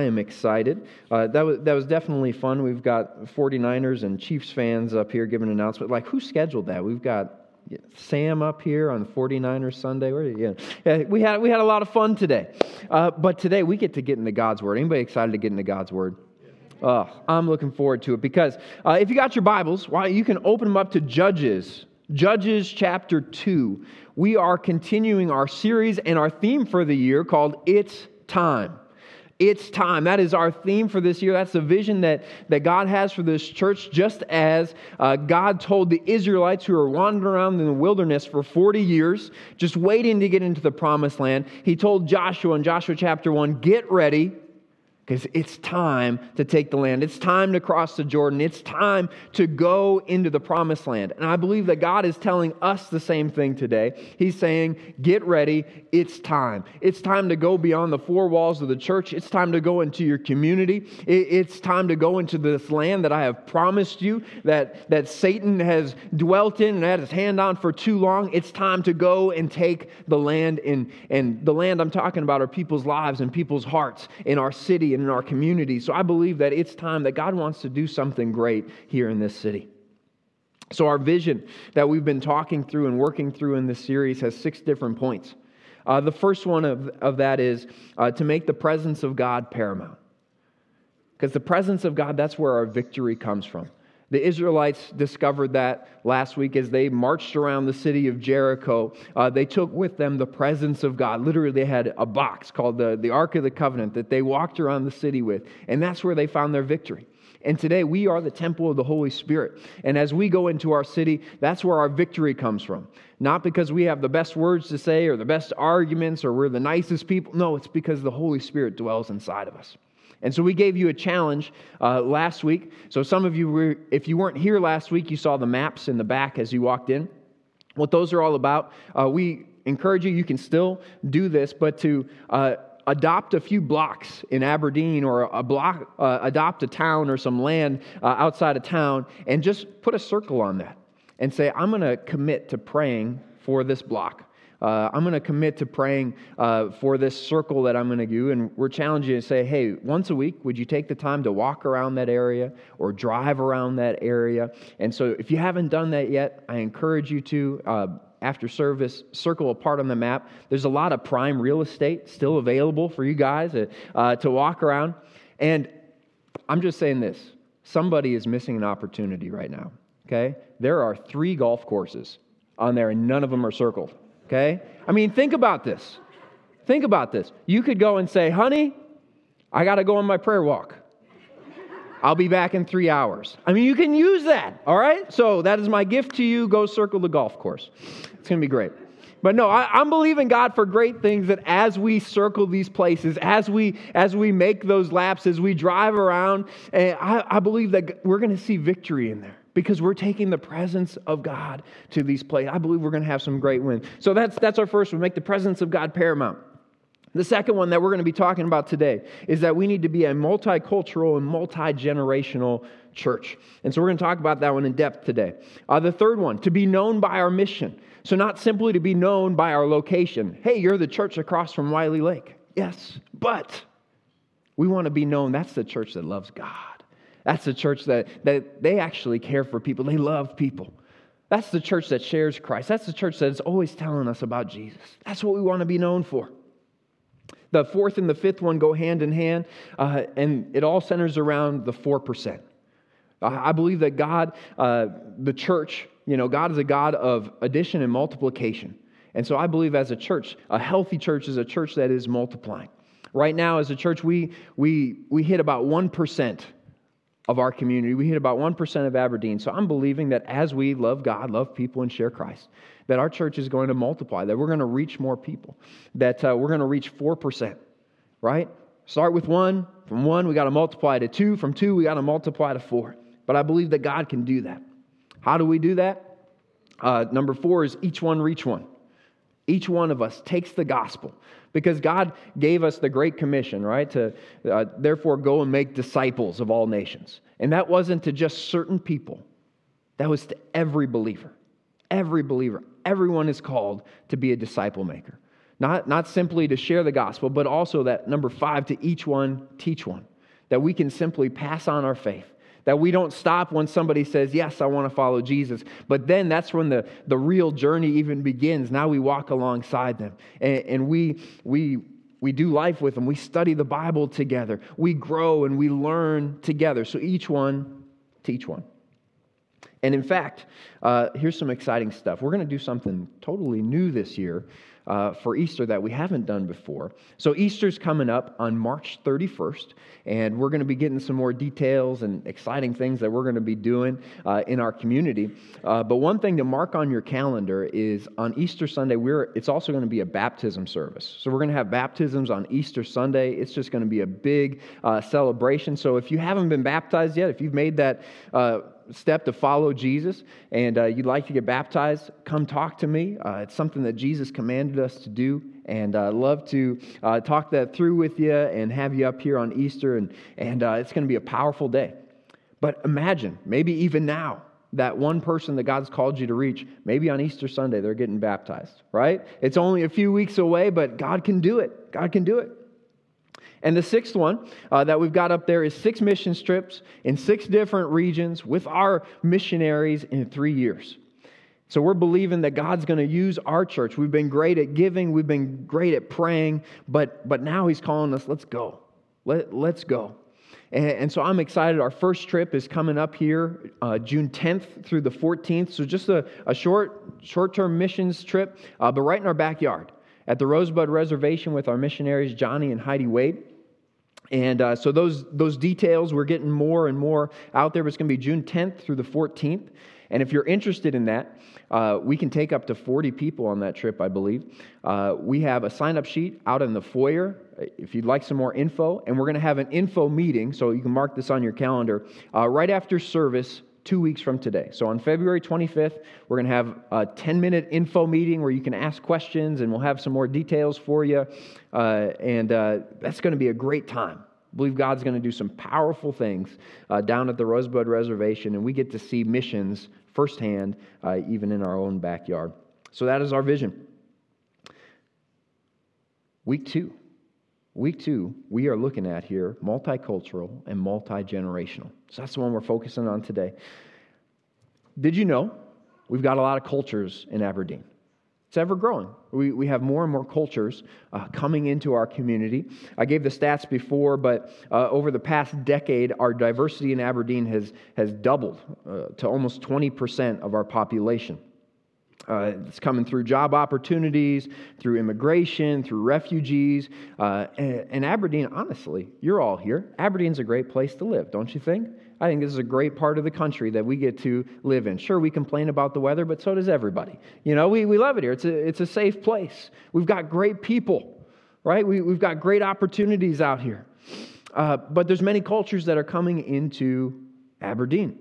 I am excited. Uh, that, was, that was definitely fun. We've got 49ers and Chiefs fans up here giving an announcement. Like, who scheduled that? We've got Sam up here on 49ers Sunday. Where, yeah. yeah, we, had, we had a lot of fun today. Uh, but today we get to get into God's Word. Anybody excited to get into God's Word? Uh, I'm looking forward to it because uh, if you got your Bibles, why you can open them up to Judges, Judges chapter 2. We are continuing our series and our theme for the year called It's Time. It's time. That is our theme for this year. That's the vision that, that God has for this church, just as uh, God told the Israelites who were wandering around in the wilderness for 40 years, just waiting to get into the promised land. He told Joshua in Joshua chapter 1 get ready because it's time to take the land. It's time to cross the Jordan. It's time to go into the promised land. And I believe that God is telling us the same thing today. He's saying, Get ready. It's time. It's time to go beyond the four walls of the church. It's time to go into your community. It's time to go into this land that I have promised you, that, that Satan has dwelt in and had his hand on for too long. It's time to go and take the land. And, and the land I'm talking about are people's lives and people's hearts in our city and in our community. So I believe that it's time that God wants to do something great here in this city. So, our vision that we've been talking through and working through in this series has six different points. Uh, the first one of, of that is uh, to make the presence of God paramount. Because the presence of God, that's where our victory comes from. The Israelites discovered that last week as they marched around the city of Jericho. Uh, they took with them the presence of God. Literally, they had a box called the, the Ark of the Covenant that they walked around the city with, and that's where they found their victory. And today we are the temple of the Holy Spirit. And as we go into our city, that's where our victory comes from. Not because we have the best words to say or the best arguments or we're the nicest people. No, it's because the Holy Spirit dwells inside of us. And so we gave you a challenge uh, last week. So some of you, were, if you weren't here last week, you saw the maps in the back as you walked in. What those are all about, uh, we encourage you, you can still do this, but to uh, adopt a few blocks in Aberdeen or a block, uh, adopt a town or some land uh, outside of town and just put a circle on that and say, I'm going to commit to praying for this block uh, I'm going to commit to praying uh, for this circle that I'm going to do. And we're challenging you to say, hey, once a week, would you take the time to walk around that area or drive around that area? And so if you haven't done that yet, I encourage you to. Uh, after service, circle a part on the map. There's a lot of prime real estate still available for you guys to, uh, to walk around. And I'm just saying this somebody is missing an opportunity right now, okay? There are three golf courses on there, and none of them are circled okay? I mean, think about this. Think about this. You could go and say, honey, I got to go on my prayer walk. I'll be back in three hours. I mean, you can use that, all right? So that is my gift to you. Go circle the golf course. It's going to be great. But no, I, am believing God for great things that as we circle these places, as we as we make those laps, as we drive around, and I, I believe that we're going to see victory in there because we're taking the presence of God to these places. I believe we're going to have some great wins. So that's, that's our first one make the presence of God paramount. The second one that we're going to be talking about today is that we need to be a multicultural and multi generational church. And so we're going to talk about that one in depth today. Uh, the third one, to be known by our mission. So, not simply to be known by our location. Hey, you're the church across from Wylie Lake. Yes, but we want to be known that's the church that loves God. That's the church that, that they actually care for people, they love people. That's the church that shares Christ. That's the church that is always telling us about Jesus. That's what we want to be known for. The fourth and the fifth one go hand in hand, uh, and it all centers around the 4%. I believe that God, uh, the church, you know, God is a God of addition and multiplication. And so I believe as a church, a healthy church is a church that is multiplying. Right now, as a church, we, we, we hit about 1% of our community. We hit about 1% of Aberdeen. So I'm believing that as we love God, love people, and share Christ, that our church is going to multiply, that we're going to reach more people, that uh, we're going to reach 4%, right? Start with one. From one, we got to multiply to two. From two, we got to multiply to four. But I believe that God can do that. How do we do that? Uh, number four is each one reach one. Each one of us takes the gospel because God gave us the Great Commission, right? To uh, therefore go and make disciples of all nations. And that wasn't to just certain people, that was to every believer. Every believer. Everyone is called to be a disciple maker, Not, not simply to share the gospel, but also that number five, to each one teach one. That we can simply pass on our faith. That we don't stop when somebody says, Yes, I want to follow Jesus. But then that's when the, the real journey even begins. Now we walk alongside them and, and we, we, we do life with them. We study the Bible together. We grow and we learn together. So each one teach one. And in fact, uh, here's some exciting stuff. We're going to do something totally new this year uh, for Easter that we haven't done before. So, Easter's coming up on March 31st, and we're going to be getting some more details and exciting things that we're going to be doing uh, in our community. Uh, but one thing to mark on your calendar is on Easter Sunday, we're, it's also going to be a baptism service. So, we're going to have baptisms on Easter Sunday. It's just going to be a big uh, celebration. So, if you haven't been baptized yet, if you've made that uh, step to follow Jesus and uh, you'd like to get baptized, come talk to me. Uh, it's something that Jesus commanded us to do, and I'd uh, love to uh, talk that through with you and have you up here on Easter, and, and uh, it's going to be a powerful day. But imagine, maybe even now, that one person that God's called you to reach, maybe on Easter Sunday, they're getting baptized, right? It's only a few weeks away, but God can do it. God can do it. And the sixth one uh, that we've got up there is six mission trips in six different regions with our missionaries in three years. So we're believing that God's going to use our church. We've been great at giving, we've been great at praying, but, but now He's calling us, let's go. Let, let's go. And, and so I'm excited. Our first trip is coming up here uh, June 10th through the 14th. So just a, a short, short term missions trip, uh, but right in our backyard at the Rosebud Reservation with our missionaries, Johnny and Heidi Wade. And uh, so those, those details, we're getting more and more out there. But it's going to be June 10th through the 14th. And if you're interested in that, uh, we can take up to 40 people on that trip, I believe. Uh, we have a sign up sheet out in the foyer if you'd like some more info. And we're going to have an info meeting, so you can mark this on your calendar, uh, right after service two weeks from today. So on February 25th, we're going to have a 10 minute info meeting where you can ask questions and we'll have some more details for you. Uh, and uh, that's going to be a great time. I believe God's going to do some powerful things uh, down at the Rosebud Reservation, and we get to see missions firsthand, uh, even in our own backyard. So that is our vision. Week two. Week two, we are looking at here multicultural and multi generational. So that's the one we're focusing on today. Did you know we've got a lot of cultures in Aberdeen? It's ever growing. We, we have more and more cultures uh, coming into our community. I gave the stats before, but uh, over the past decade, our diversity in Aberdeen has, has doubled uh, to almost 20% of our population. Uh, it's coming through job opportunities, through immigration, through refugees. Uh, and, and, Aberdeen, honestly, you're all here. Aberdeen's a great place to live, don't you think? I think this is a great part of the country that we get to live in. Sure, we complain about the weather, but so does everybody. You know, we, we love it here. It's a, it's a safe place. We've got great people, right? We, we've got great opportunities out here. Uh, but there's many cultures that are coming into Aberdeen.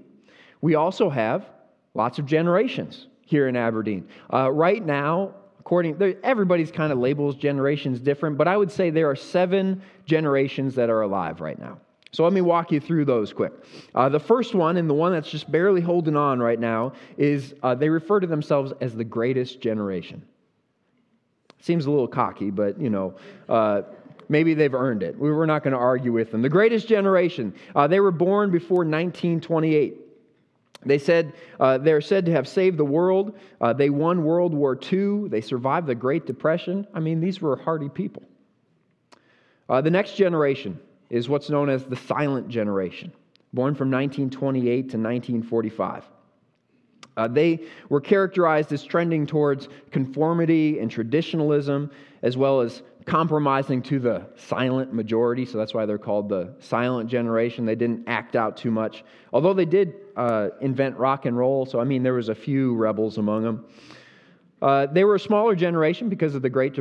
We also have lots of generations here in Aberdeen. Uh, right now, according everybody's kind of labels generations different, but I would say there are seven generations that are alive right now. So let me walk you through those quick. Uh, the first one, and the one that's just barely holding on right now, is uh, they refer to themselves as the greatest generation. Seems a little cocky, but you know, uh, maybe they've earned it. We were not going to argue with them. The greatest generation. Uh, they were born before 1928. They said uh, they're said to have saved the world. Uh, they won World War II. They survived the Great Depression. I mean, these were hardy people. Uh, the next generation is what's known as the silent generation, born from 1928 to 1945. Uh, they were characterized as trending towards conformity and traditionalism, as well as compromising to the silent majority, so that's why they're called the silent generation. They didn't act out too much, although they did uh, invent rock and roll, so I mean, there was a few rebels among them. Uh, they were a smaller generation because of the Great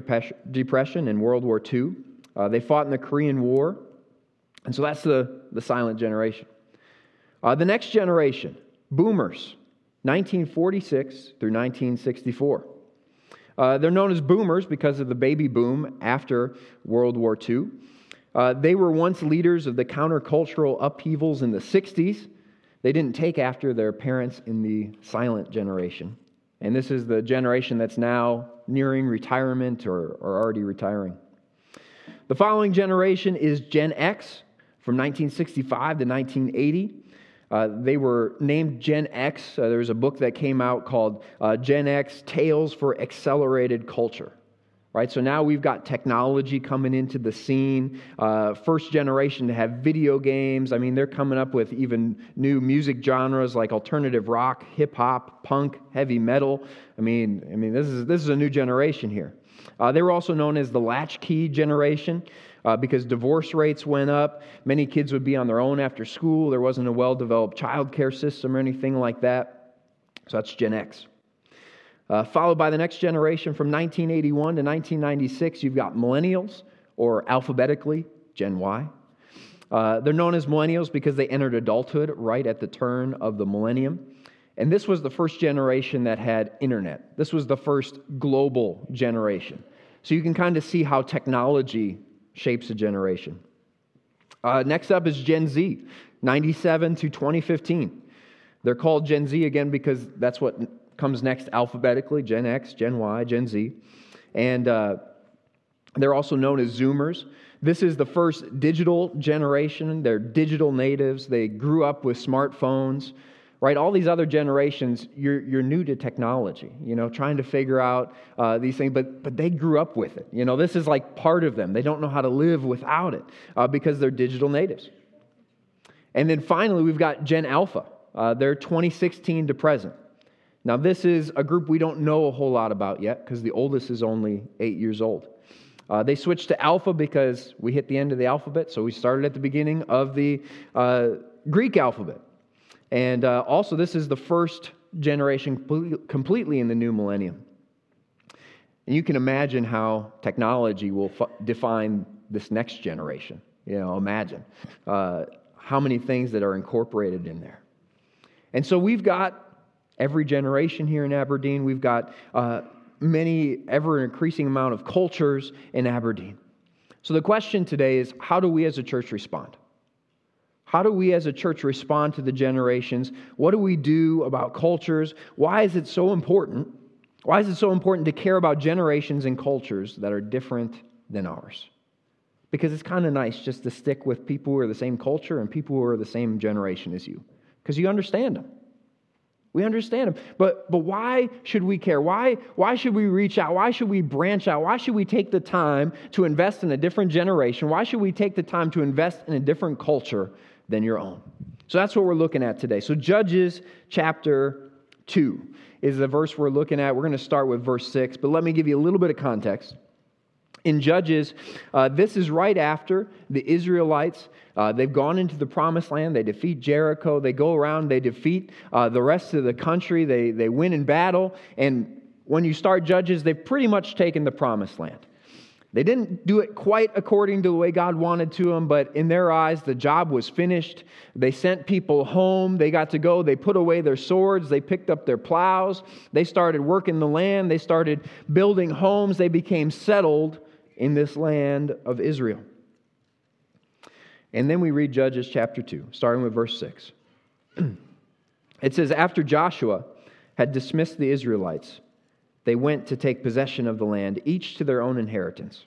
Depression and World War II. Uh, they fought in the Korean War, and so that's the, the silent generation. Uh, the next generation, boomers, 1946 through 1964. Uh, they're known as boomers because of the baby boom after World War II. Uh, they were once leaders of the countercultural upheavals in the 60s. They didn't take after their parents in the silent generation. And this is the generation that's now nearing retirement or, or already retiring. The following generation is Gen X from 1965 to 1980. Uh, they were named Gen X. Uh, there was a book that came out called uh, Gen X Tales for Accelerated Culture. Right, so now we've got technology coming into the scene. Uh, first generation to have video games. I mean, they're coming up with even new music genres like alternative rock, hip hop, punk, heavy metal. I mean, I mean, this is this is a new generation here. Uh, they were also known as the latchkey generation uh, because divorce rates went up. Many kids would be on their own after school. There wasn't a well developed child care system or anything like that. So that's Gen X. Uh, followed by the next generation from 1981 to 1996, you've got millennials, or alphabetically, Gen Y. Uh, they're known as millennials because they entered adulthood right at the turn of the millennium. And this was the first generation that had internet. This was the first global generation. So you can kind of see how technology shapes a generation. Uh, next up is Gen Z, 97 to 2015. They're called Gen Z again because that's what comes next alphabetically Gen X, Gen Y, Gen Z. And uh, they're also known as Zoomers. This is the first digital generation. They're digital natives. They grew up with smartphones right? All these other generations, you're, you're new to technology, you know, trying to figure out uh, these things, but, but they grew up with it. You know, this is like part of them. They don't know how to live without it uh, because they're digital natives. And then finally, we've got Gen Alpha. Uh, they're 2016 to present. Now, this is a group we don't know a whole lot about yet because the oldest is only eight years old. Uh, they switched to Alpha because we hit the end of the alphabet, so we started at the beginning of the uh, Greek alphabet. And uh, also, this is the first generation completely in the new millennium. And you can imagine how technology will f- define this next generation. You know, imagine uh, how many things that are incorporated in there. And so we've got every generation here in Aberdeen. We've got uh, many, ever increasing amount of cultures in Aberdeen. So the question today is how do we as a church respond? How do we as a church respond to the generations? What do we do about cultures? Why is it so important? Why is it so important to care about generations and cultures that are different than ours? Because it's kind of nice just to stick with people who are the same culture and people who are the same generation as you, because you understand them. We understand them. But, but why should we care? Why, why should we reach out? Why should we branch out? Why should we take the time to invest in a different generation? Why should we take the time to invest in a different culture than your own. So that's what we're looking at today. So, Judges chapter 2 is the verse we're looking at. We're going to start with verse 6, but let me give you a little bit of context. In Judges, uh, this is right after the Israelites. Uh, they've gone into the promised land. They defeat Jericho. They go around. They defeat uh, the rest of the country. They, they win in battle. And when you start Judges, they've pretty much taken the promised land. They didn't do it quite according to the way God wanted to them, but in their eyes, the job was finished. They sent people home. They got to go. They put away their swords. They picked up their plows. They started working the land. They started building homes. They became settled in this land of Israel. And then we read Judges chapter 2, starting with verse 6. it says, After Joshua had dismissed the Israelites, they went to take possession of the land, each to their own inheritance.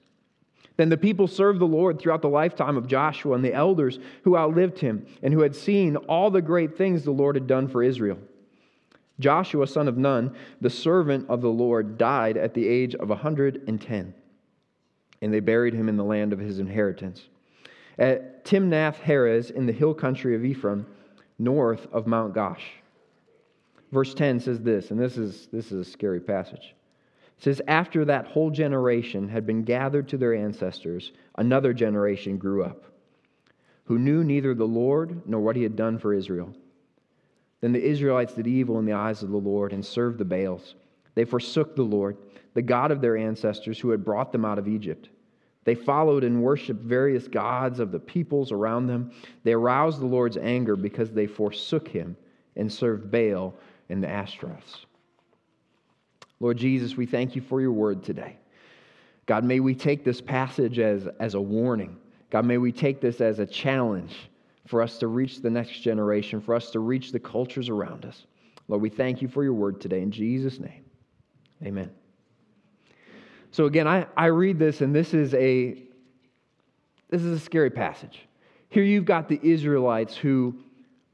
Then the people served the Lord throughout the lifetime of Joshua and the elders who outlived him and who had seen all the great things the Lord had done for Israel. Joshua, son of Nun, the servant of the Lord, died at the age of a 110, and they buried him in the land of his inheritance. At Timnath Heres in the hill country of Ephraim, north of Mount Gaash. Verse 10 says this, and this is, this is a scary passage. It says, After that whole generation had been gathered to their ancestors, another generation grew up, who knew neither the Lord nor what he had done for Israel. Then the Israelites did evil in the eyes of the Lord and served the Baals. They forsook the Lord, the God of their ancestors who had brought them out of Egypt. They followed and worshiped various gods of the peoples around them. They aroused the Lord's anger because they forsook him and served Baal and the Ashtoreths. Lord Jesus, we thank you for your word today. God, may we take this passage as, as a warning. God, may we take this as a challenge for us to reach the next generation, for us to reach the cultures around us. Lord, we thank you for your word today. In Jesus' name, amen. So again, I, I read this, and this is a this is a scary passage. Here you've got the Israelites who,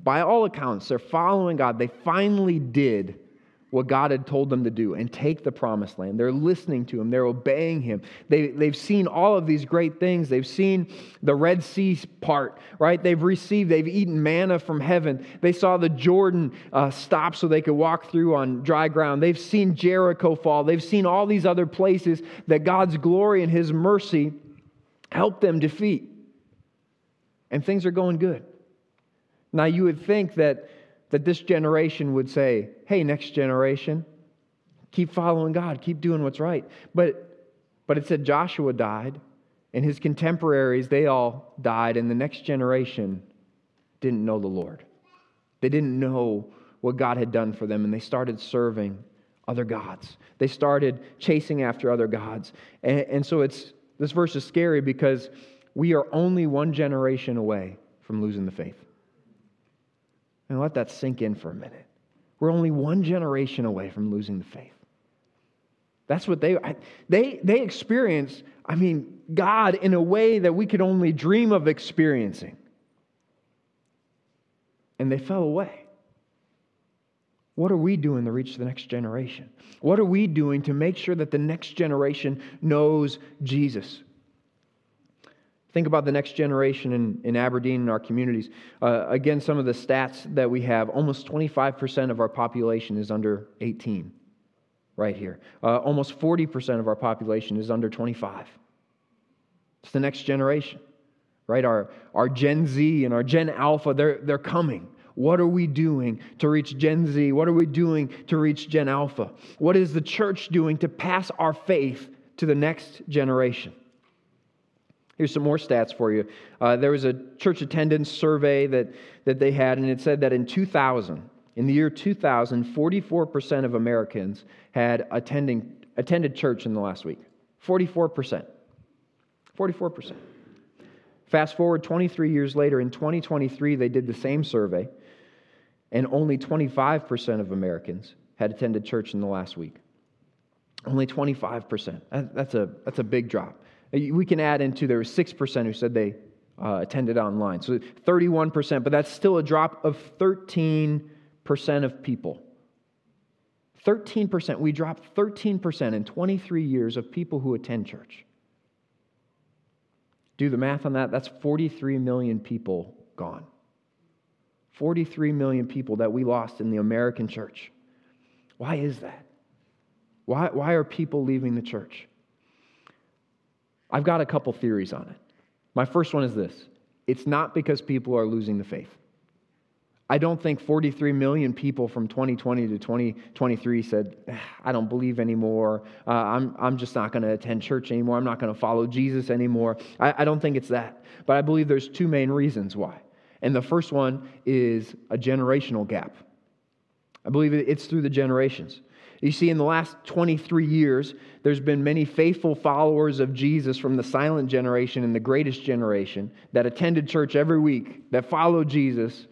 by all accounts, they're following God. They finally did what God had told them to do and take the promised land. They're listening to Him, they're obeying Him. They, they've seen all of these great things. They've seen the Red Sea part, right? They've received, they've eaten manna from heaven. They saw the Jordan uh, stop so they could walk through on dry ground. They've seen Jericho fall. They've seen all these other places that God's glory and His mercy helped them defeat. And things are going good. Now, you would think that that this generation would say, hey, next generation, keep following God, keep doing what's right. But, but it said Joshua died, and his contemporaries, they all died, and the next generation didn't know the Lord. They didn't know what God had done for them, and they started serving other gods. They started chasing after other gods. And, and so it's, this verse is scary because we are only one generation away from losing the faith. And let that sink in for a minute. We're only one generation away from losing the faith. That's what they they they experienced, I mean, God in a way that we could only dream of experiencing. And they fell away. What are we doing to reach the next generation? What are we doing to make sure that the next generation knows Jesus? Think about the next generation in, in Aberdeen and our communities. Uh, again, some of the stats that we have almost 25% of our population is under 18, right here. Uh, almost 40% of our population is under 25. It's the next generation, right? Our, our Gen Z and our Gen Alpha, they're, they're coming. What are we doing to reach Gen Z? What are we doing to reach Gen Alpha? What is the church doing to pass our faith to the next generation? Here's some more stats for you. Uh, there was a church attendance survey that, that they had, and it said that in 2000, in the year 2000, 44% of Americans had attending, attended church in the last week. 44%. 44%. Fast forward 23 years later, in 2023, they did the same survey, and only 25% of Americans had attended church in the last week. Only 25%. That's a, that's a big drop. We can add into there was 6% who said they uh, attended online. So 31%, but that's still a drop of 13% of people. 13%. We dropped 13% in 23 years of people who attend church. Do the math on that. That's 43 million people gone. 43 million people that we lost in the American church. Why is that? Why, why are people leaving the church? I've got a couple theories on it. My first one is this it's not because people are losing the faith. I don't think 43 million people from 2020 to 2023 said, I don't believe anymore. Uh, I'm, I'm just not going to attend church anymore. I'm not going to follow Jesus anymore. I, I don't think it's that. But I believe there's two main reasons why. And the first one is a generational gap. I believe it's through the generations. You see, in the last 23 years, there's been many faithful followers of Jesus from the silent generation and the greatest generation that attended church every week, that followed Jesus,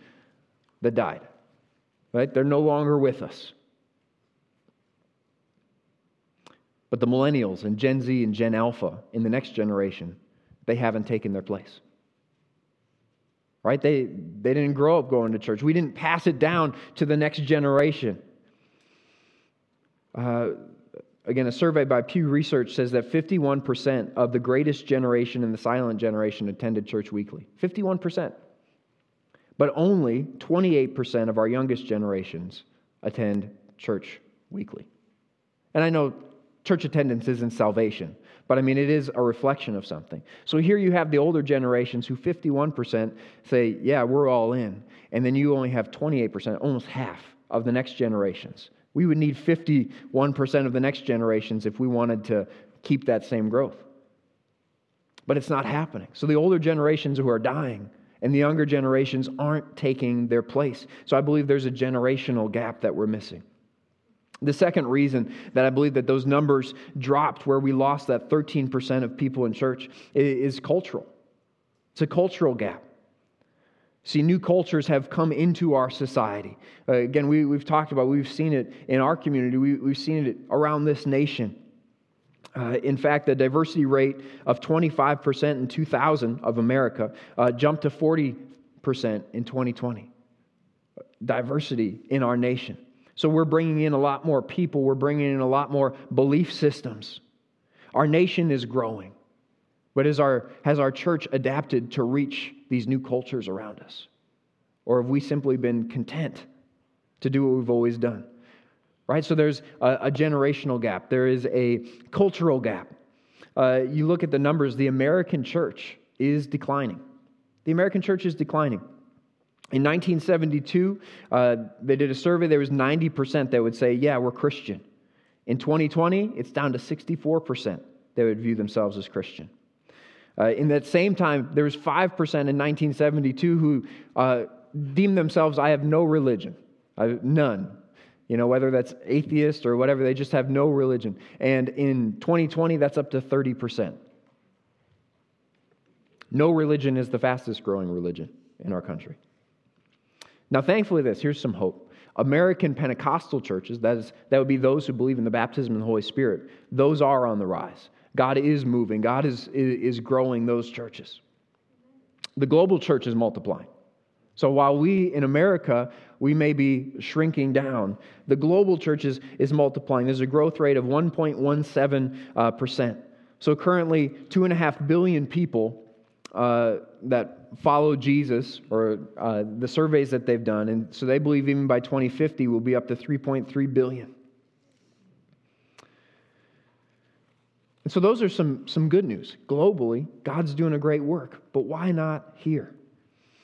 that died. Right? They're no longer with us. But the millennials and Gen Z and Gen Alpha in the next generation, they haven't taken their place. Right? They, they didn't grow up going to church. We didn't pass it down to the next generation. Uh, again, a survey by Pew Research says that 51% of the greatest generation and the silent generation attended church weekly. 51%. But only 28% of our youngest generations attend church weekly. And I know church attendance isn't salvation, but I mean, it is a reflection of something. So here you have the older generations who 51% say, Yeah, we're all in. And then you only have 28%, almost half of the next generations we would need 51% of the next generations if we wanted to keep that same growth. But it's not happening. So the older generations who are dying and the younger generations aren't taking their place. So I believe there's a generational gap that we're missing. The second reason that I believe that those numbers dropped, where we lost that 13% of people in church, is cultural. It's a cultural gap. See, new cultures have come into our society. Uh, again, we, we've talked about, we've seen it in our community, we, we've seen it around this nation. Uh, in fact, the diversity rate of 25% in 2000 of America uh, jumped to 40% in 2020. Diversity in our nation. So we're bringing in a lot more people, we're bringing in a lot more belief systems. Our nation is growing. But is our, has our church adapted to reach these new cultures around us? Or have we simply been content to do what we've always done? Right? So there's a, a generational gap, there is a cultural gap. Uh, you look at the numbers, the American church is declining. The American church is declining. In 1972, uh, they did a survey, there was 90% that would say, Yeah, we're Christian. In 2020, it's down to 64% that would view themselves as Christian. Uh, in that same time, there was 5% in 1972 who uh, deemed themselves, I have no religion, I none. You know, whether that's atheist or whatever, they just have no religion. And in 2020, that's up to 30%. No religion is the fastest growing religion in our country. Now, thankfully, this here's some hope. American Pentecostal churches, that, is, that would be those who believe in the baptism of the Holy Spirit, those are on the rise. God is moving, God is, is growing those churches. The global church is multiplying. So while we in America, we may be shrinking down, the global church is, is multiplying. There's a growth rate of 1.17%. Uh, so currently, 2.5 billion people uh, that follow Jesus, or uh, the surveys that they've done, and so they believe even by 2050 we'll be up to 3.3 billion. And so those are some, some good news. Globally, God's doing a great work, but why not here?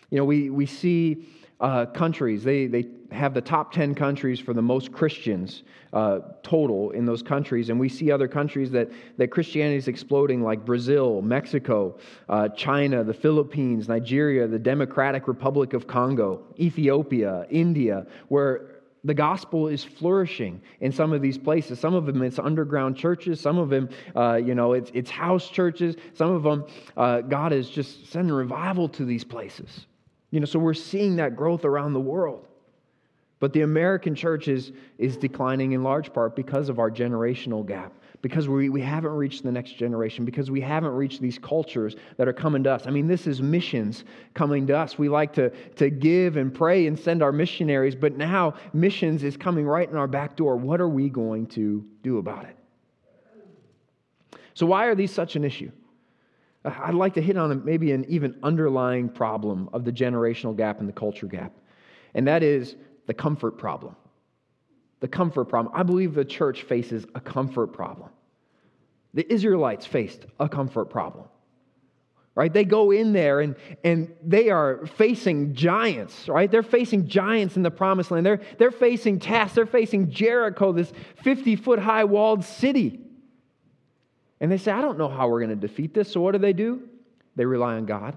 You know, we, we see uh, countries, they, they have the top 10 countries for the most Christians uh, total in those countries. And we see other countries that, that Christianity is exploding, like Brazil, Mexico, uh, China, the Philippines, Nigeria, the Democratic Republic of Congo, Ethiopia, India, where the gospel is flourishing in some of these places. Some of them, it's underground churches. Some of them, uh, you know, it's, it's house churches. Some of them, uh, God is just sending revival to these places. You know, so we're seeing that growth around the world. But the American church is, is declining in large part because of our generational gap because we, we haven't reached the next generation, because we haven't reached these cultures that are coming to us. I mean, this is missions coming to us. We like to, to give and pray and send our missionaries, but now missions is coming right in our back door. What are we going to do about it? So, why are these such an issue? Uh, I'd like to hit on maybe an even underlying problem of the generational gap and the culture gap, and that is the comfort problem the comfort problem. I believe the church faces a comfort problem. The Israelites faced a comfort problem. Right? They go in there and, and they are facing giants, right? They're facing giants in the promised land. They're, they're facing tasks. They're facing Jericho, this 50 foot high walled city. And they say, I don't know how we're going to defeat this. So what do they do? They rely on God,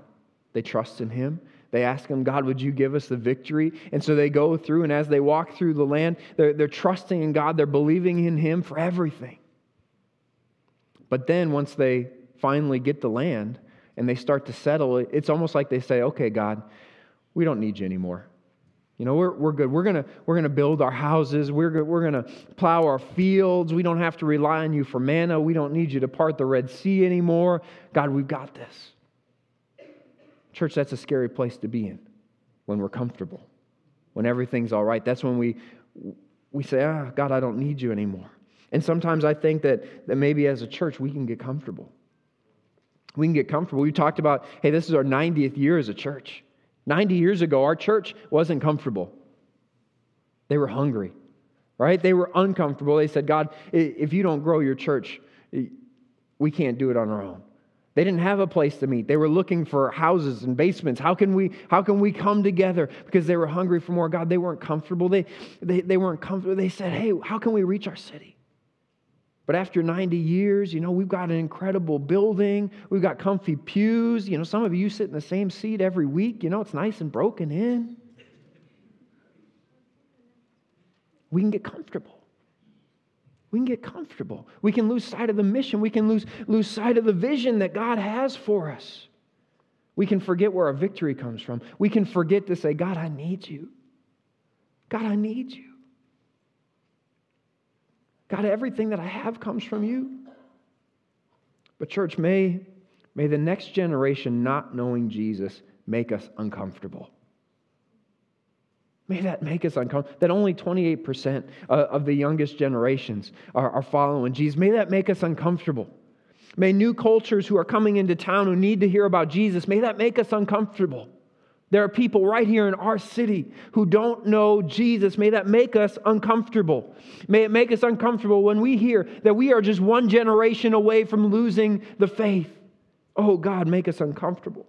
they trust in Him, they ask him, God, would you give us the victory? And so they go through, and as they walk through the land, they're, they're trusting in God, they're believing in Him for everything. But then once they finally get the land and they start to settle, it's almost like they say, okay, God, we don't need you anymore. You know, we're, we're good. We're going we're gonna build our houses. We're, we're going to plow our fields. We don't have to rely on you for manna. We don't need you to part the Red Sea anymore. God, we've got this. Church, that's a scary place to be in when we're comfortable, when everything's all right. That's when we, we say, ah, God, I don't need you anymore. And sometimes I think that, that maybe as a church, we can get comfortable. We can get comfortable. We talked about, hey, this is our 90th year as a church. 90 years ago, our church wasn't comfortable. They were hungry, right? They were uncomfortable. They said, God, if you don't grow your church, we can't do it on our own. They didn't have a place to meet. They were looking for houses and basements. How can we, how can we come together? Because they were hungry for more God. They weren't comfortable. They, they, they weren't comfortable. They said, hey, how can we reach our city? But after 90 years, you know, we've got an incredible building. We've got comfy pews. You know, some of you sit in the same seat every week. You know, it's nice and broken in. We can get comfortable we can get comfortable. We can lose sight of the mission. We can lose, lose sight of the vision that God has for us. We can forget where our victory comes from. We can forget to say, God, I need you. God, I need you. God, everything that I have comes from you. But, church, may, may the next generation not knowing Jesus make us uncomfortable. May that make us uncomfortable. That only 28% uh, of the youngest generations are, are following Jesus. May that make us uncomfortable. May new cultures who are coming into town who need to hear about Jesus, may that make us uncomfortable. There are people right here in our city who don't know Jesus. May that make us uncomfortable. May it make us uncomfortable when we hear that we are just one generation away from losing the faith. Oh, God, make us uncomfortable.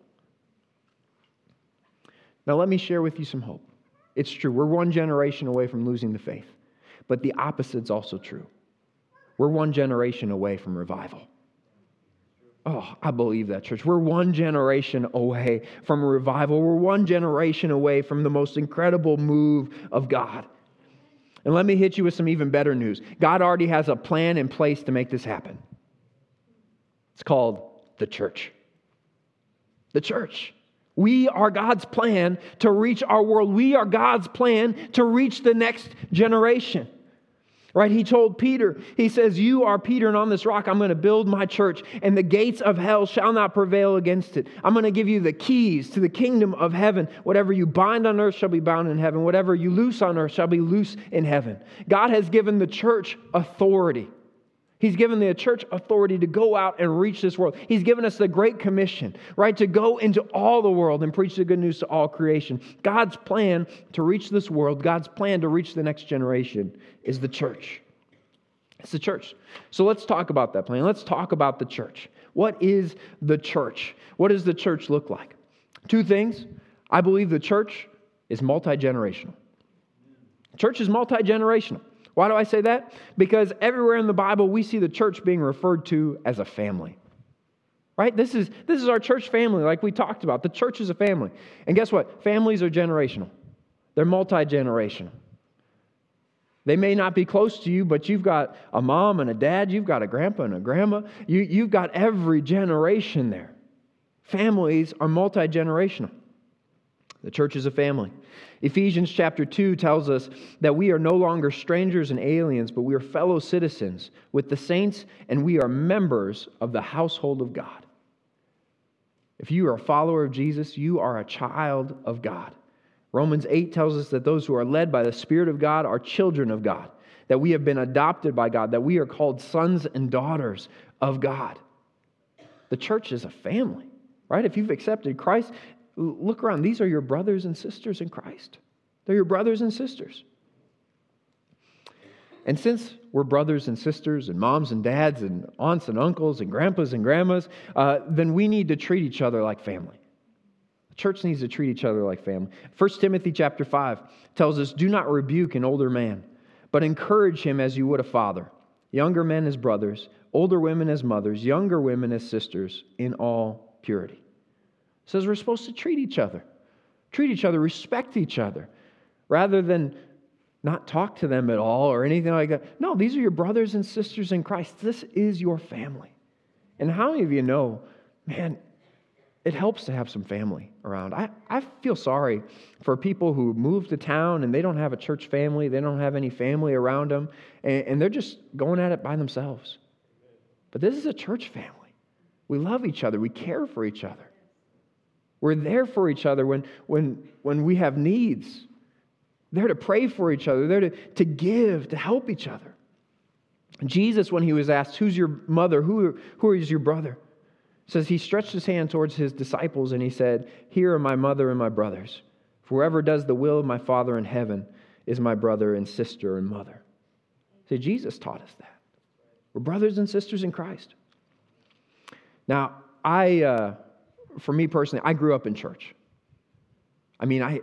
Now, let me share with you some hope. It's true, we're one generation away from losing the faith, but the opposite's also true. We're one generation away from revival. Oh, I believe that, church. We're one generation away from revival. We're one generation away from the most incredible move of God. And let me hit you with some even better news God already has a plan in place to make this happen. It's called the church. The church. We are God's plan to reach our world. We are God's plan to reach the next generation. Right? He told Peter, He says, You are Peter, and on this rock I'm going to build my church, and the gates of hell shall not prevail against it. I'm going to give you the keys to the kingdom of heaven. Whatever you bind on earth shall be bound in heaven. Whatever you loose on earth shall be loose in heaven. God has given the church authority. He's given the church authority to go out and reach this world. He's given us the Great Commission, right? To go into all the world and preach the good news to all creation. God's plan to reach this world, God's plan to reach the next generation is the church. It's the church. So let's talk about that plan. Let's talk about the church. What is the church? What does the church look like? Two things. I believe the church is multi generational. Church is multi generational. Why do I say that? Because everywhere in the Bible, we see the church being referred to as a family. Right? This is, this is our church family, like we talked about. The church is a family. And guess what? Families are generational, they're multi generational. They may not be close to you, but you've got a mom and a dad, you've got a grandpa and a grandma, you, you've got every generation there. Families are multi generational. The church is a family. Ephesians chapter 2 tells us that we are no longer strangers and aliens, but we are fellow citizens with the saints, and we are members of the household of God. If you are a follower of Jesus, you are a child of God. Romans 8 tells us that those who are led by the Spirit of God are children of God, that we have been adopted by God, that we are called sons and daughters of God. The church is a family, right? If you've accepted Christ, Look around. These are your brothers and sisters in Christ. They're your brothers and sisters. And since we're brothers and sisters, and moms and dads, and aunts and uncles, and grandpas and grandmas, uh, then we need to treat each other like family. The church needs to treat each other like family. 1 Timothy chapter 5 tells us do not rebuke an older man, but encourage him as you would a father, younger men as brothers, older women as mothers, younger women as sisters, in all purity says we're supposed to treat each other, treat each other, respect each other, rather than not talk to them at all or anything like that. No, these are your brothers and sisters in Christ. This is your family. And how many of you know, man, it helps to have some family around. I, I feel sorry for people who move to town and they don't have a church family, they don't have any family around them, and, and they're just going at it by themselves. But this is a church family. We love each other, we care for each other. We're there for each other when, when, when we have needs. There to pray for each other, there to, to give, to help each other. Jesus, when he was asked, Who's your mother? Who, who is your brother? says he stretched his hand towards his disciples and he said, Here are my mother and my brothers. For whoever does the will of my Father in heaven is my brother and sister and mother. See, Jesus taught us that. We're brothers and sisters in Christ. Now, I, uh, for me personally, I grew up in church. I mean, I,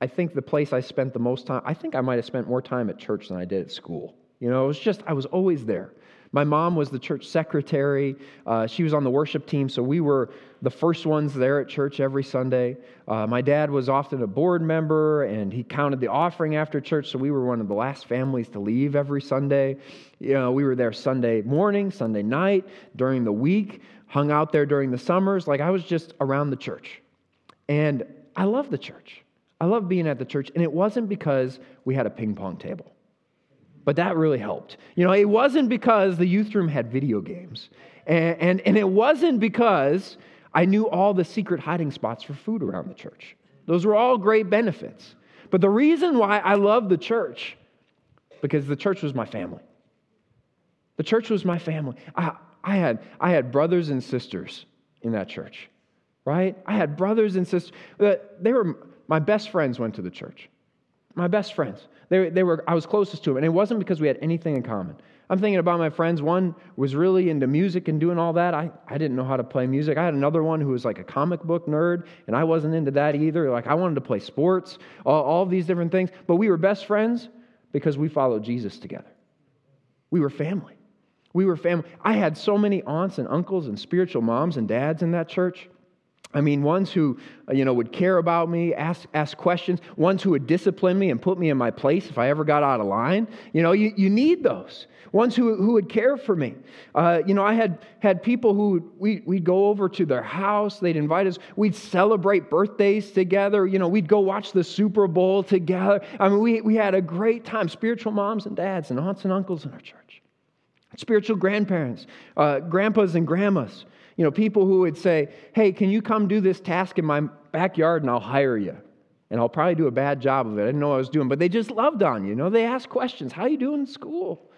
I think the place I spent the most time, I think I might have spent more time at church than I did at school. You know, it was just, I was always there. My mom was the church secretary. Uh, she was on the worship team, so we were the first ones there at church every Sunday. Uh, my dad was often a board member, and he counted the offering after church, so we were one of the last families to leave every Sunday. You know, we were there Sunday morning, Sunday night, during the week. hung out there during the summers. Like I was just around the church. And I love the church. I love being at the church. And it wasn't because we had a ping pong table, but that really helped. You know, it wasn't because the youth room had video games. And, and, and it wasn't because I knew all the secret hiding spots for food around the church. Those were all great benefits. But the reason why I love the church, because the church was my family. The church was my family. I, I, had, I had brothers and sisters in that church, right? I had brothers and sisters. Uh, they were, my best friends went to the church. My best friends. They, they were, I was closest to them. And it wasn't because we had anything in common. I'm thinking about my friends. One was really into music and doing all that. I, I didn't know how to play music. I had another one who was like a comic book nerd, and I wasn't into that either. Like, I wanted to play sports, all, all these different things. But we were best friends because we followed Jesus together. We were family. We were family. I had so many aunts and uncles and spiritual moms and dads in that church. I mean, ones who, you know, would care about me, ask, ask questions, ones who would discipline me and put me in my place if I ever got out of line. You know, you, you need those. Ones who, who would care for me. Uh, you know, I had, had people who, we, we'd go over to their house, they'd invite us, we'd celebrate birthdays together, you know, we'd go watch the Super Bowl together. I mean, we, we had a great time, spiritual moms and dads and aunts and uncles in our church, spiritual grandparents, uh, grandpas and grandmas. You know, people who would say, Hey, can you come do this task in my backyard and I'll hire you? And I'll probably do a bad job of it. I didn't know what I was doing, but they just loved on you. You know, they asked questions. How you doing in school?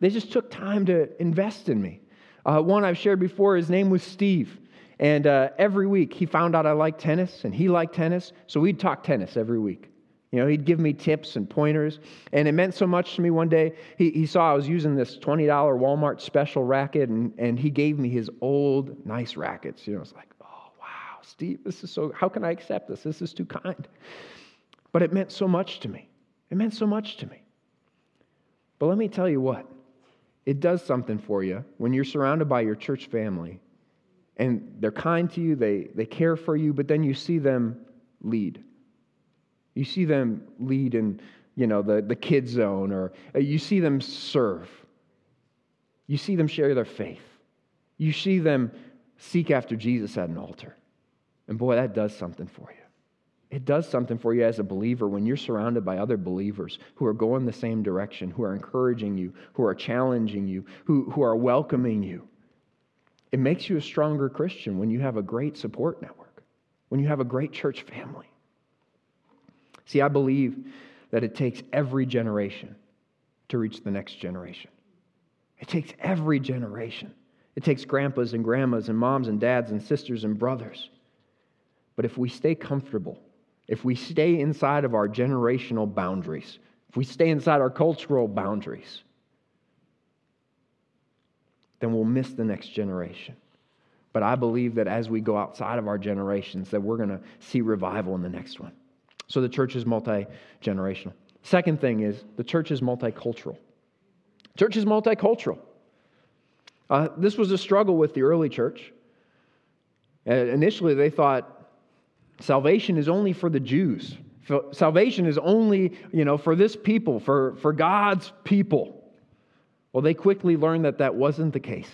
They just took time to invest in me. Uh, one I've shared before, his name was Steve. And uh, every week he found out I liked tennis and he liked tennis. So we'd talk tennis every week. You know, he'd give me tips and pointers. And it meant so much to me one day. He, he saw I was using this $20 Walmart special racket, and, and he gave me his old, nice rackets. You know, it's like, oh, wow, Steve, this is so, how can I accept this? This is too kind. But it meant so much to me. It meant so much to me. But let me tell you what, it does something for you when you're surrounded by your church family and they're kind to you, they, they care for you, but then you see them lead you see them lead in, you know, the, the kid zone, or uh, you see them serve. You see them share their faith. You see them seek after Jesus at an altar. And boy, that does something for you. It does something for you as a believer when you're surrounded by other believers who are going the same direction, who are encouraging you, who are challenging you, who, who are welcoming you. It makes you a stronger Christian when you have a great support network, when you have a great church family. See, I believe that it takes every generation to reach the next generation. It takes every generation. It takes grandpas and grandmas and moms and dads and sisters and brothers. But if we stay comfortable, if we stay inside of our generational boundaries, if we stay inside our cultural boundaries, then we'll miss the next generation. But I believe that as we go outside of our generations, that we're going to see revival in the next one. So the church is multi generational. Second thing is the church is multicultural. Church is multicultural. Uh, this was a struggle with the early church. Uh, initially, they thought salvation is only for the Jews. Salvation is only, you know, for this people, for, for God's people. Well, they quickly learned that that wasn't the case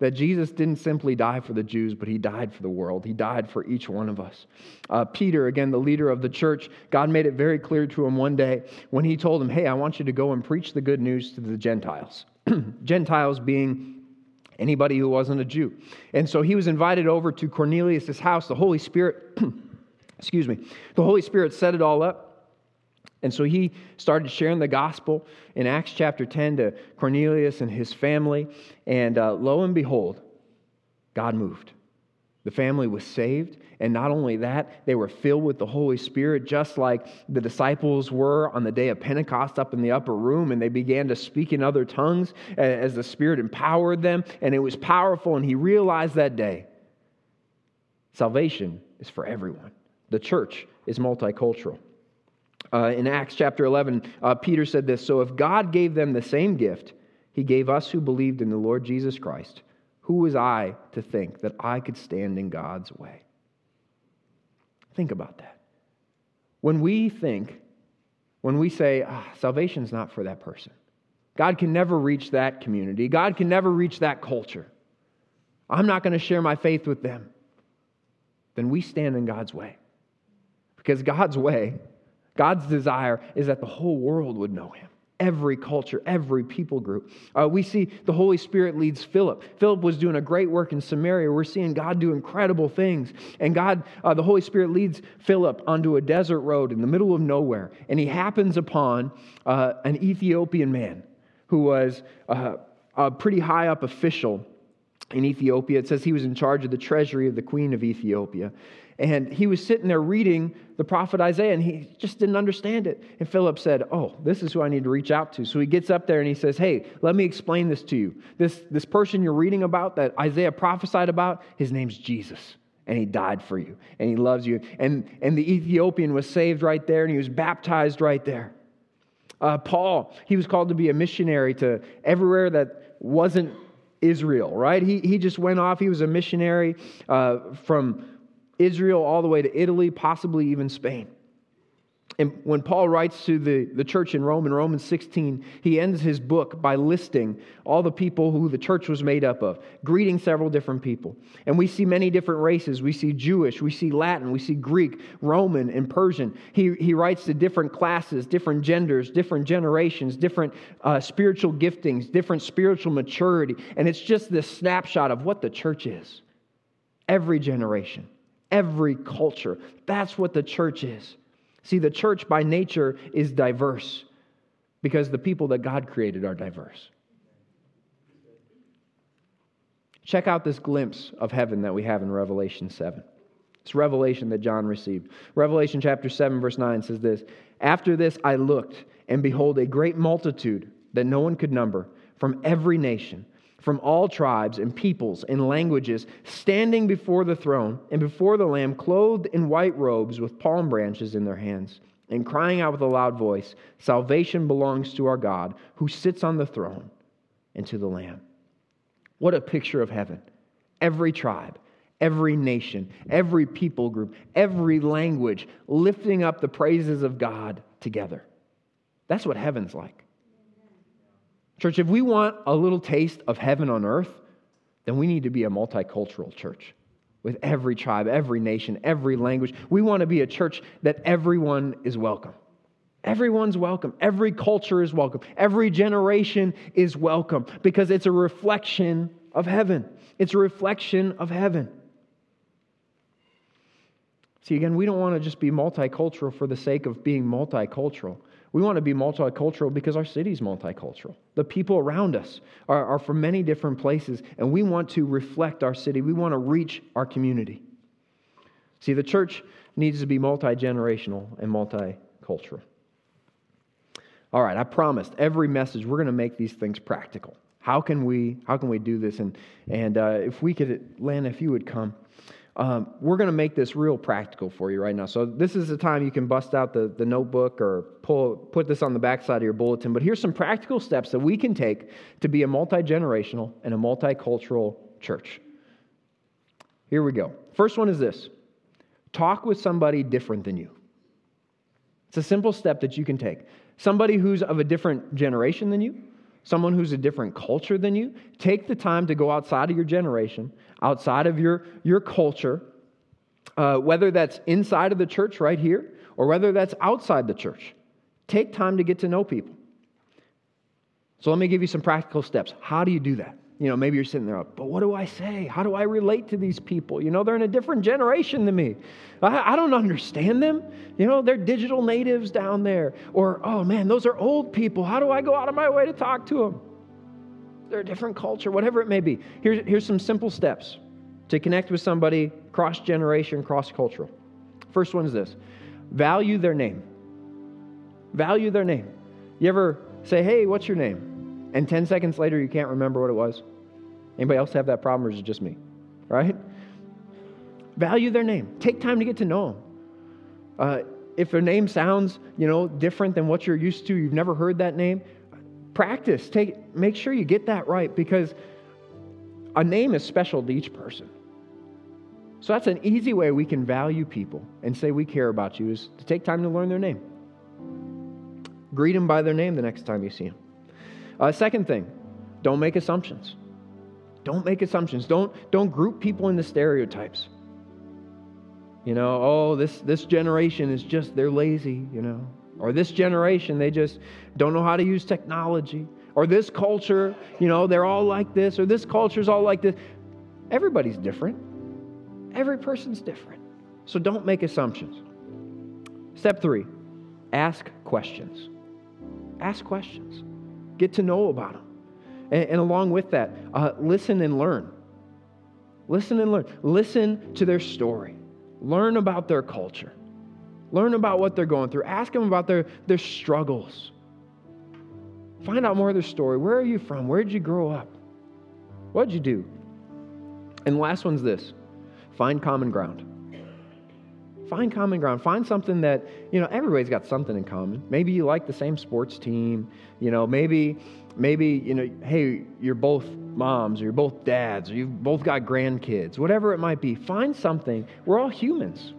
that Jesus didn't simply die for the Jews, but he died for the world. He died for each one of us. Uh, Peter, again, the leader of the church, God made it very clear to him one day when he told him, Hey, I want you to go and preach the good news to the Gentiles. Gentiles being anybody who wasn't a Jew. And so he was invited over to Cornelius' house. The Holy Spirit, excuse me, the Holy Spirit set it all up. And so he started sharing the gospel in Acts chapter 10 to Cornelius and his family. And uh, lo and behold, God moved. The family was saved. And not only that, they were filled with the Holy Spirit, just like the disciples were on the day of Pentecost up in the upper room. And they began to speak in other tongues as the Spirit empowered them. And it was powerful. And he realized that day salvation is for everyone, the church is multicultural. Uh, in Acts chapter 11, uh, Peter said this So if God gave them the same gift he gave us who believed in the Lord Jesus Christ, who was I to think that I could stand in God's way? Think about that. When we think, when we say, ah, salvation's not for that person, God can never reach that community, God can never reach that culture. I'm not going to share my faith with them, then we stand in God's way. Because God's way, God's desire is that the whole world would know him every culture, every people group. Uh, we see the Holy Spirit leads Philip. Philip was doing a great work in Samaria. We're seeing God do incredible things. And God, uh, the Holy Spirit leads Philip onto a desert road in the middle of nowhere. And he happens upon uh, an Ethiopian man who was uh, a pretty high up official in Ethiopia. It says he was in charge of the treasury of the queen of Ethiopia. And he was sitting there reading the prophet Isaiah, and he just didn't understand it. And Philip said, Oh, this is who I need to reach out to. So he gets up there and he says, Hey, let me explain this to you. This, this person you're reading about that Isaiah prophesied about, his name's Jesus. And he died for you, and he loves you. And, and the Ethiopian was saved right there, and he was baptized right there. Uh, Paul, he was called to be a missionary to everywhere that wasn't Israel, right? He, he just went off. He was a missionary uh, from Israel all the way to Italy, possibly even Spain. And when Paul writes to the, the church in Rome, in Romans 16, he ends his book by listing all the people who the church was made up of, greeting several different people. And we see many different races. We see Jewish, we see Latin, we see Greek, Roman, and Persian. He, he writes to different classes, different genders, different generations, different uh, spiritual giftings, different spiritual maturity. And it's just this snapshot of what the church is every generation every culture. That's what the church is. See, the church by nature is diverse because the people that God created are diverse. Check out this glimpse of heaven that we have in Revelation 7. It's revelation that John received. Revelation chapter 7, verse 9 says this After this I looked, and behold, a great multitude that no one could number from every nation from all tribes and peoples and languages, standing before the throne and before the Lamb, clothed in white robes with palm branches in their hands, and crying out with a loud voice Salvation belongs to our God, who sits on the throne, and to the Lamb. What a picture of heaven! Every tribe, every nation, every people group, every language lifting up the praises of God together. That's what heaven's like. Church, if we want a little taste of heaven on earth, then we need to be a multicultural church with every tribe, every nation, every language. We want to be a church that everyone is welcome. Everyone's welcome. Every culture is welcome. Every generation is welcome because it's a reflection of heaven. It's a reflection of heaven. See, again, we don't want to just be multicultural for the sake of being multicultural. We want to be multicultural because our city's multicultural. The people around us are, are from many different places, and we want to reflect our city. We want to reach our community. See, the church needs to be multi generational and multicultural. All right, I promised every message we're going to make these things practical. How can we how can we do this? And and uh, if we could, Lana, if you would come. Um, we're going to make this real practical for you right now. So this is the time you can bust out the, the notebook or pull, put this on the backside of your bulletin. But here's some practical steps that we can take to be a multi-generational and a multicultural church. Here we go. First one is this. Talk with somebody different than you. It's a simple step that you can take. Somebody who's of a different generation than you, someone who's a different culture than you, take the time to go outside of your generation, outside of your, your culture, uh, whether that's inside of the church right here or whether that's outside the church. Take time to get to know people. So let me give you some practical steps. How do you do that? You know, maybe you're sitting there, but what do I say? How do I relate to these people? You know, they're in a different generation than me. I, I, don't understand them. You know, they're digital natives down there. Or, oh man, those are old people. How do I go out of my way to talk to them? They're a different culture, whatever it may be. Here's, here's some simple steps to connect with somebody cross generation, cross cultural. First one is this value their name. Value their name. You ever say, hey, what's your name? And 10 seconds later, you can't remember what it was? Anybody else have that problem, or is it just me? Right? Value their name. Take time to get to know them. Uh, if their name sounds, you know, different than what you're used to, you've never heard that name, practice. Take, make sure you get that right because a name is special to each person. So that's an easy way we can value people and say we care about you is to take time to learn their name. Greet them by their name the next time you see them. Uh, second thing, don't make assumptions. Don't make assumptions. Don't, don't group people into stereotypes. You know, oh, this, this generation is just, they're lazy, you know. Or this generation, they just don't know how to use technology. Or this culture, you know, they're all like this. Or this culture's all like this. Everybody's different. Every person's different. So don't make assumptions. Step three ask questions. Ask questions. Get to know about them. And, and along with that, uh, listen and learn. Listen and learn. Listen to their story. Learn about their culture. Learn about what they're going through. Ask them about their, their struggles. Find out more of their story. Where are you from? Where did you grow up? What did you do? And the last one's this find common ground. Find common ground. Find something that, you know, everybody's got something in common. Maybe you like the same sports team. You know, maybe, maybe, you know, hey, you're both moms or you're both dads or you've both got grandkids, whatever it might be. Find something. We're all humans.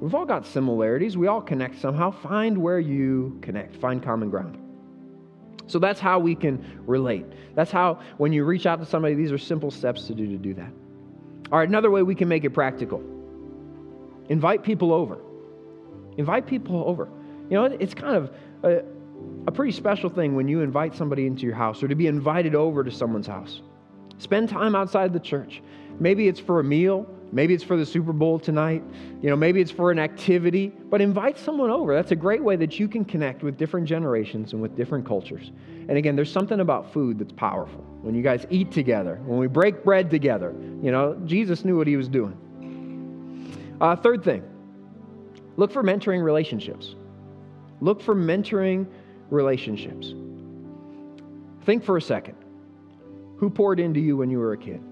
We've all got similarities. We all connect somehow. Find where you connect, find common ground. So that's how we can relate. That's how, when you reach out to somebody, these are simple steps to do to do that. All right, another way we can make it practical invite people over. Invite people over. You know, it's kind of a, a pretty special thing when you invite somebody into your house or to be invited over to someone's house. Spend time outside the church. Maybe it's for a meal, Maybe it's for the Super Bowl tonight. You know, maybe it's for an activity, but invite someone over. That's a great way that you can connect with different generations and with different cultures. And again, there's something about food that's powerful. When you guys eat together, when we break bread together, you know, Jesus knew what he was doing. Uh, third thing, look for mentoring relationships. Look for mentoring relationships. Think for a second. Who poured into you when you were a kid?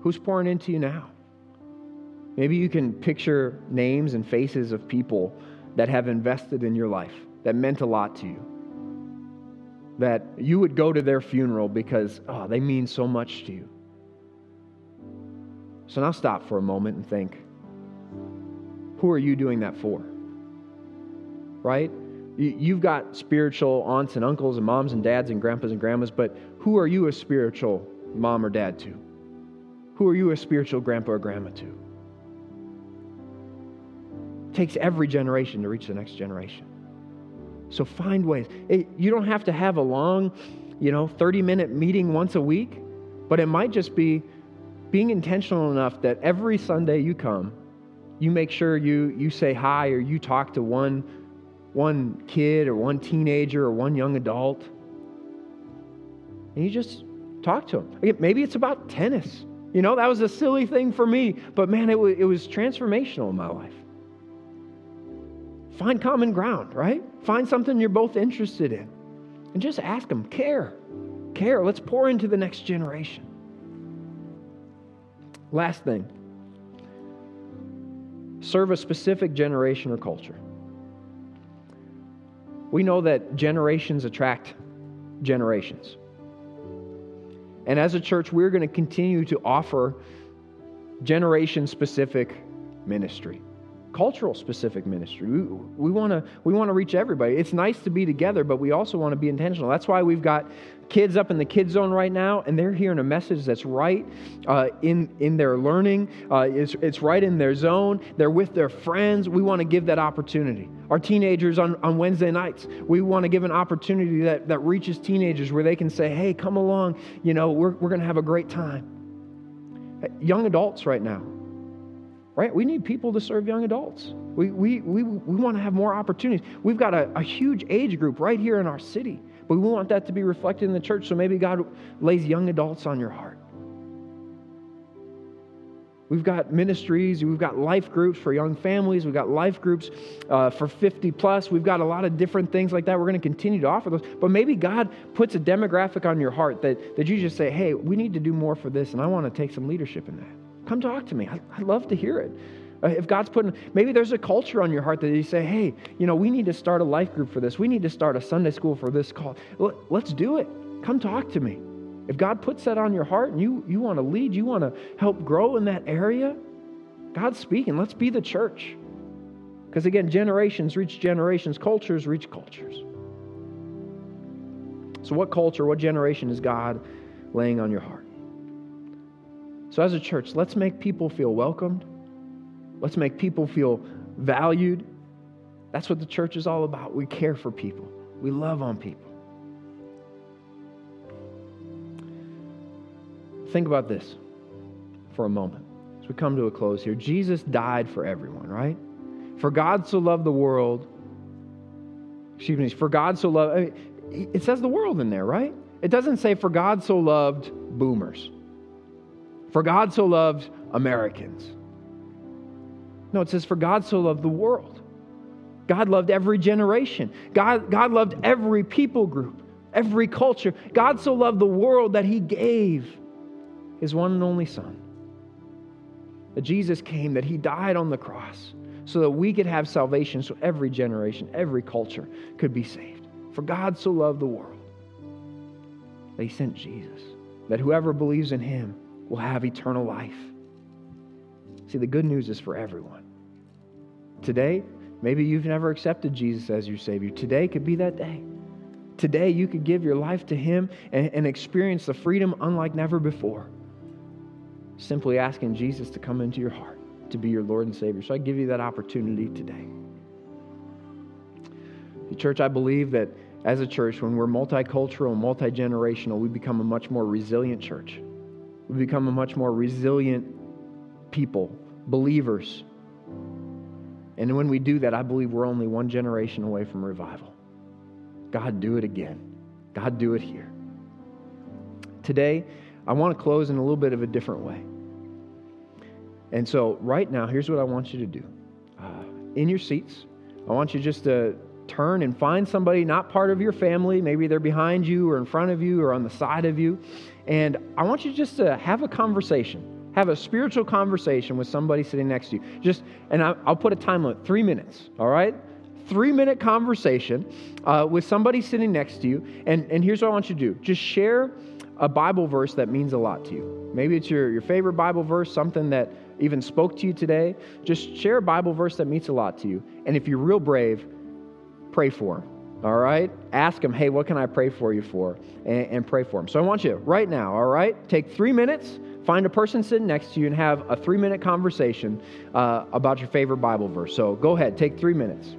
Who's pouring into you now? Maybe you can picture names and faces of people that have invested in your life, that meant a lot to you. That you would go to their funeral because, oh, they mean so much to you. So now stop for a moment and think who are you doing that for? Right? You've got spiritual aunts and uncles and moms and dads and grandpas and grandmas, but who are you a spiritual mom or dad to? Who are you a spiritual grandpa or grandma to? It takes every generation to reach the next generation. So find ways. It, you don't have to have a long, you know, 30 minute meeting once a week, but it might just be being intentional enough that every Sunday you come, you make sure you, you say hi or you talk to one, one kid or one teenager or one young adult. And you just talk to them. Maybe it's about tennis. You know, that was a silly thing for me, but man, it was, it was transformational in my life. Find common ground, right? Find something you're both interested in. And just ask them, care. Care. Let's pour into the next generation. Last thing serve a specific generation or culture. We know that generations attract generations. And as a church, we're going to continue to offer generation specific ministry cultural specific ministry. We, want to we want to reach everybody. It's nice to be together, but we also want to be intentional. That's why we've got kids up in the kids zone right now, and they're hearing a message that's right uh, in in their learning. Uh, it's it's right in their zone. They're with their friends. We want to give that opportunity. Our teenagers on, on Wednesday nights, we want to give an opportunity that, that reaches teenagers where they can say, hey, come along, you know, we're, we're going to have a great time. Young adults right now, right? We need people to serve young adults. We, we, we, we want to have more opportunities. We've got a, a huge age group right here in our city, but we want that to be reflected in the church. So maybe God lays young adults on your heart. We've got ministries, we've got life groups for young families, we've got life groups uh, for 50 plus. We've got a lot of different things like that. We're going to continue to offer those. But maybe God puts a demographic on your heart that, that you just say, hey, we need to do more for this, and I want to take some leadership in that. Come talk to me. I, would love to hear it. Uh, if God's putting, maybe there's a culture on your heart that you say, hey, you know, we need to start a life group for this. We need to start a Sunday school for this call. Let's do it. Come talk to me. If God puts that on your heart and you, you want to lead, you want to help grow in that area, God's speaking. Let's be the church. Because again, generations reach generations, cultures reach cultures. So, what culture, what generation is God laying on your heart. So, as a church, let's make people feel welcomed. Let's make people feel valued. That's what the church is all about. We care for people, we love on people. Think about this for a moment as we come to a close here. Jesus died for everyone, right? For God so loved the world. Excuse me, for God so loved, I mean, it says the world in there, right? It doesn't say, for God so loved boomers. For God so loved Americans. No, it says, for God so loved the world. God loved every generation. God, God loved every people group, every culture. God so loved the world that he gave his one and only Son. That Jesus came, that he died on the cross so that we could have salvation, so every generation, every culture could be saved. For God so loved the world that he sent Jesus, that whoever believes in him will have eternal life. See, the good news is for everyone. Today, maybe you've never accepted Jesus as your Savior. Today could be that day. Today, you could give your life to Him and, and experience the freedom unlike never before simply asking Jesus to come into your heart to be your Lord and Savior. So I give you that opportunity today. The church, I believe that as a church, when we're multicultural and multi generational, we become a much more resilient church. We become a much more resilient people, believers. And when we do that, I believe we're only one generation away from revival. God, do it again. God, do it here. Today, I want to close in a little bit of a different way. And so, right now, here's what I want you to do. Uh, in your seats, I want you just to turn and find somebody not part of your family. Maybe they're behind you or in front of you or on the side of you. And I want you just to have a conversation, have a spiritual conversation with somebody sitting next to you. Just, and I, will put a time limit three minutes, all right? Three minute conversation uh, with somebody sitting next to you. And, and here's what I want you to do just share a Bible verse that means a lot to you. Maybe it's your, your favorite Bible verse, something that even spoke to you today. Just share a Bible verse that means a lot to you. And if you're real brave, pray for them. All right? Ask them, hey, what can I pray for you for? And, and pray for them. So I want you right now, all right? Take three minutes, find a person sitting next to you, and have a three minute conversation uh, about your favorite Bible verse. So go ahead, take three minutes.